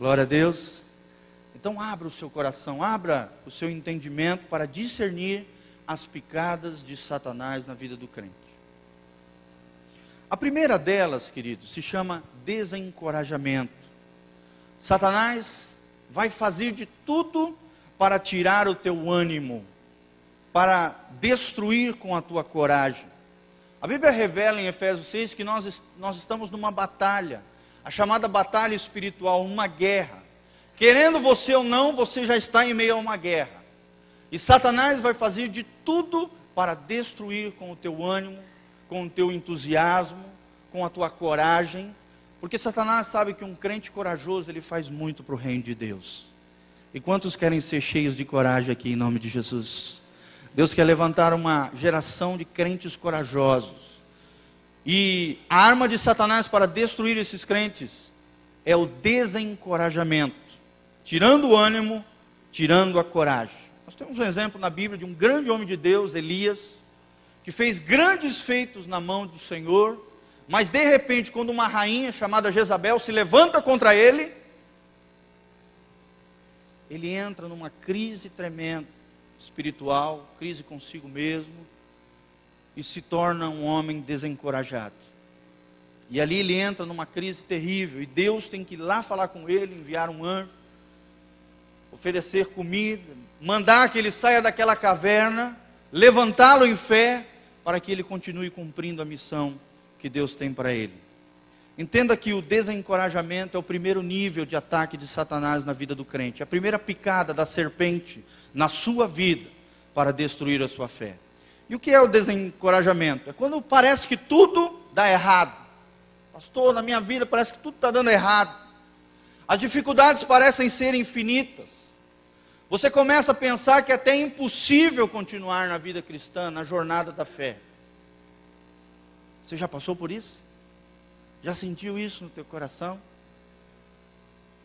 Glória a Deus. Então abra o seu coração, abra o seu entendimento para discernir as picadas de Satanás na vida do crente. A primeira delas, queridos, se chama desencorajamento. Satanás vai fazer de tudo para tirar o teu ânimo, para destruir com a tua coragem. A Bíblia revela em Efésios 6 que nós, nós estamos numa batalha, a chamada batalha espiritual, uma guerra. Querendo você ou não, você já está em meio a uma guerra. E Satanás vai fazer de tudo para destruir com o teu ânimo, com o teu entusiasmo, com a tua coragem, porque Satanás sabe que um crente corajoso, ele faz muito para o reino de Deus. E quantos querem ser cheios de coragem aqui em nome de Jesus? Deus quer levantar uma geração de crentes corajosos. E a arma de Satanás para destruir esses crentes é o desencorajamento, tirando o ânimo, tirando a coragem. Nós temos um exemplo na Bíblia de um grande homem de Deus, Elias, que fez grandes feitos na mão do Senhor, mas de repente, quando uma rainha chamada Jezabel se levanta contra ele, ele entra numa crise tremenda espiritual, crise consigo mesmo, e se torna um homem desencorajado. E ali ele entra numa crise terrível, e Deus tem que ir lá falar com ele, enviar um anjo, oferecer comida, mandar que ele saia daquela caverna, levantá-lo em fé, para que ele continue cumprindo a missão que Deus tem para ele. Entenda que o desencorajamento é o primeiro nível de ataque de Satanás na vida do crente, a primeira picada da serpente na sua vida para destruir a sua fé. E o que é o desencorajamento? É quando parece que tudo dá errado. Pastor, na minha vida parece que tudo está dando errado. As dificuldades parecem ser infinitas. Você começa a pensar que é até impossível continuar na vida cristã, na jornada da fé. Você já passou por isso? Já sentiu isso no teu coração?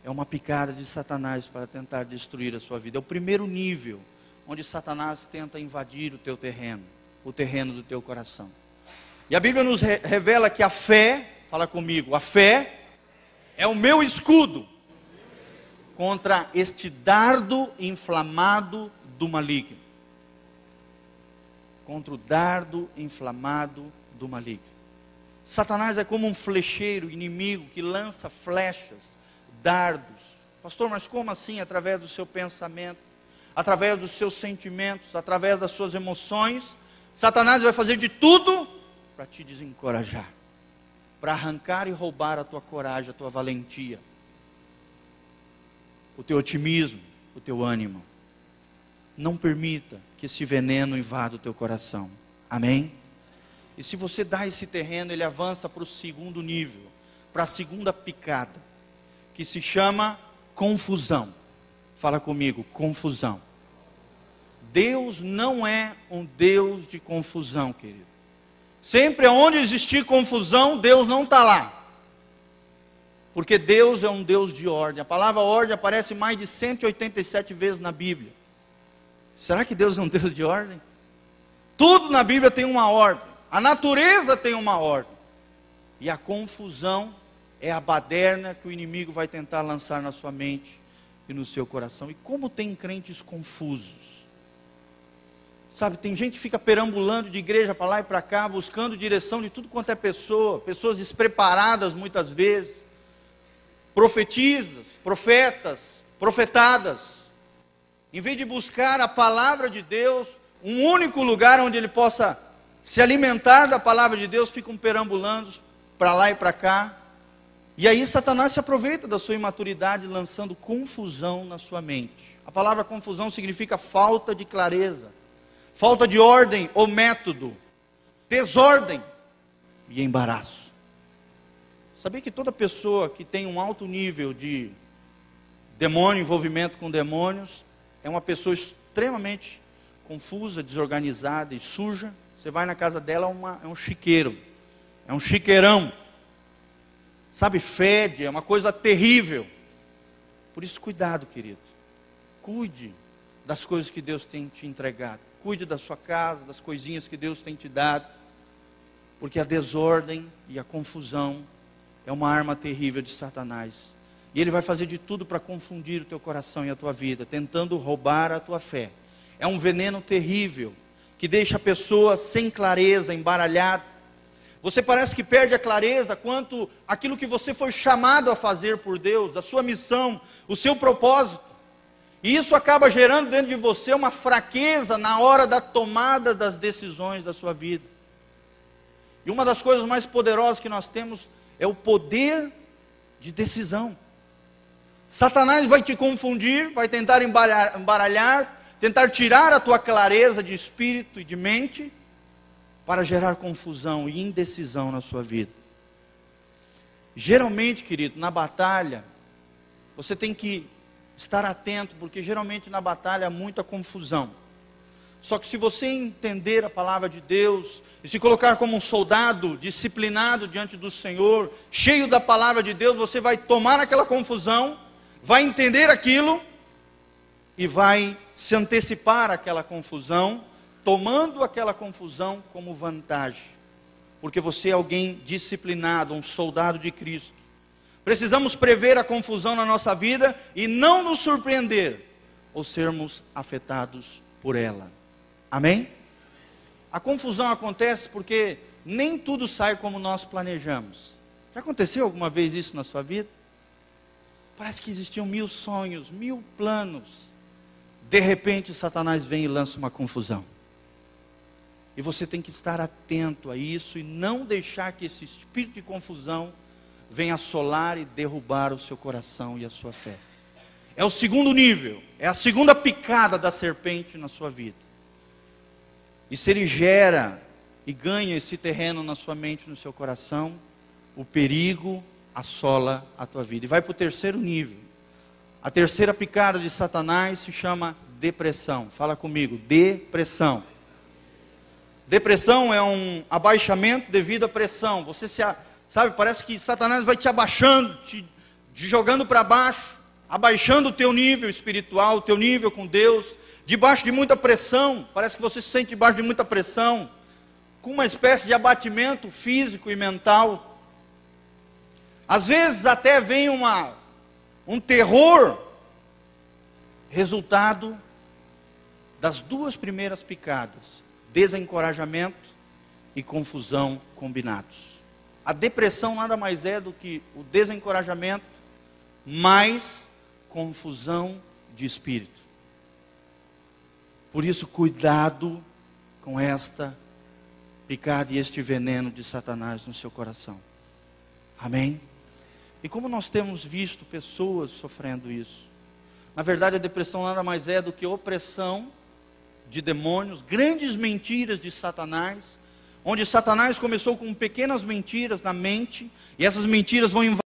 É uma picada de Satanás para tentar destruir a sua vida. É o primeiro nível onde Satanás tenta invadir o teu terreno, o terreno do teu coração. E a Bíblia nos re revela que a fé, fala comigo, a fé é o meu escudo contra este dardo inflamado do maligno. Contra o dardo inflamado do maligno. Satanás é como um flecheiro inimigo que lança flechas, dardos. Pastor, mas como assim? Através do seu pensamento, através dos seus sentimentos, através das suas emoções. Satanás vai fazer de tudo para te desencorajar, para arrancar e roubar a tua coragem, a tua valentia, o teu otimismo, o teu ânimo. Não permita que esse veneno invada o teu coração. Amém? E se você dá esse terreno, ele avança para o segundo nível, para a segunda picada, que se chama confusão. Fala comigo, confusão. Deus não é um Deus de confusão, querido. Sempre onde existir confusão, Deus não está lá. Porque Deus é um Deus de ordem. A palavra ordem aparece mais de 187 vezes na Bíblia. Será que Deus é um Deus de ordem? Tudo na Bíblia tem uma ordem. A natureza tem uma ordem. E a confusão é a baderna que o inimigo vai tentar lançar na sua mente e no seu coração. E como tem crentes confusos. Sabe, tem gente que fica perambulando de igreja para lá e para cá, buscando direção de tudo quanto é pessoa, pessoas despreparadas muitas vezes, profetizas, profetas, profetadas. Em vez de buscar a palavra de Deus, um único lugar onde ele possa se alimentar da palavra de Deus, ficam perambulando para lá e para cá. E aí Satanás se aproveita da sua imaturidade, lançando confusão na sua mente. A palavra confusão significa falta de clareza, falta de ordem ou método, desordem e embaraço. Sabia que toda pessoa que tem um alto nível de demônio, envolvimento com demônios, é uma pessoa extremamente confusa, desorganizada e suja? Você vai na casa dela, é, uma, é um chiqueiro, é um chiqueirão. Sabe, fede, é uma coisa terrível. Por isso, cuidado, querido. Cuide das coisas que Deus tem te entregado. Cuide da sua casa, das coisinhas que Deus tem te dado. Porque a desordem e a confusão é uma arma terrível de Satanás. E ele vai fazer de tudo para confundir o teu coração e a tua vida, tentando roubar a tua fé. É um veneno terrível que deixa a pessoa sem clareza, embaralhada. Você parece que perde a clareza quanto aquilo que você foi chamado a fazer por Deus, a sua missão, o seu propósito. E isso acaba gerando dentro de você uma fraqueza na hora da tomada das decisões da sua vida. E uma das coisas mais poderosas que nós temos é o poder de decisão. Satanás vai te confundir, vai tentar embaralhar, embaralhar, tentar tirar a tua clareza de espírito e de mente, para gerar confusão e indecisão na sua vida. Geralmente, querido, na batalha, você tem que estar atento, porque geralmente na batalha há muita confusão. Só que se você entender a palavra de Deus e se colocar como um soldado disciplinado diante do Senhor, cheio da palavra de Deus, você vai tomar aquela confusão, vai entender aquilo e vai se antecipar àquela confusão, tomando aquela confusão como vantagem. Porque você é alguém disciplinado, um soldado de Cristo. Precisamos prever a confusão na nossa vida e não nos surpreender ou sermos afetados por ela. Amém? A confusão acontece porque nem tudo sai como nós planejamos. Já aconteceu alguma vez isso na sua vida? Parece que existiam mil sonhos, mil planos. De repente, Satanás vem e lança uma confusão. E você tem que estar atento a isso e não deixar que esse espírito de confusão venha assolar e derrubar o seu coração e a sua fé. É o segundo nível, é a segunda picada da serpente na sua vida. E se ele gera e ganha esse terreno na sua mente, no seu coração, o perigo assola a tua vida. E vai para o terceiro nível. A terceira picada de Satanás se chama depressão. Fala comigo, depressão. Depressão é um abaixamento devido à pressão. Você se, sabe, parece que Satanás vai te abaixando, te, te jogando para baixo, abaixando o teu nível espiritual, o teu nível com Deus, debaixo de muita pressão, parece que você se sente debaixo de muita pressão, com uma espécie de abatimento físico e mental. Às vezes até vem uma, um terror, resultado das duas primeiras picadas: desencorajamento e confusão combinados. A depressão nada mais é do que o desencorajamento mais confusão de espírito. Por isso, cuidado com esta picada e este veneno de Satanás no seu coração. Amém? E como nós temos visto pessoas sofrendo isso? Na verdade, a depressão nada mais é do que opressão de demônios, grandes mentiras de Satanás, onde Satanás começou com pequenas mentiras na mente, e essas mentiras vão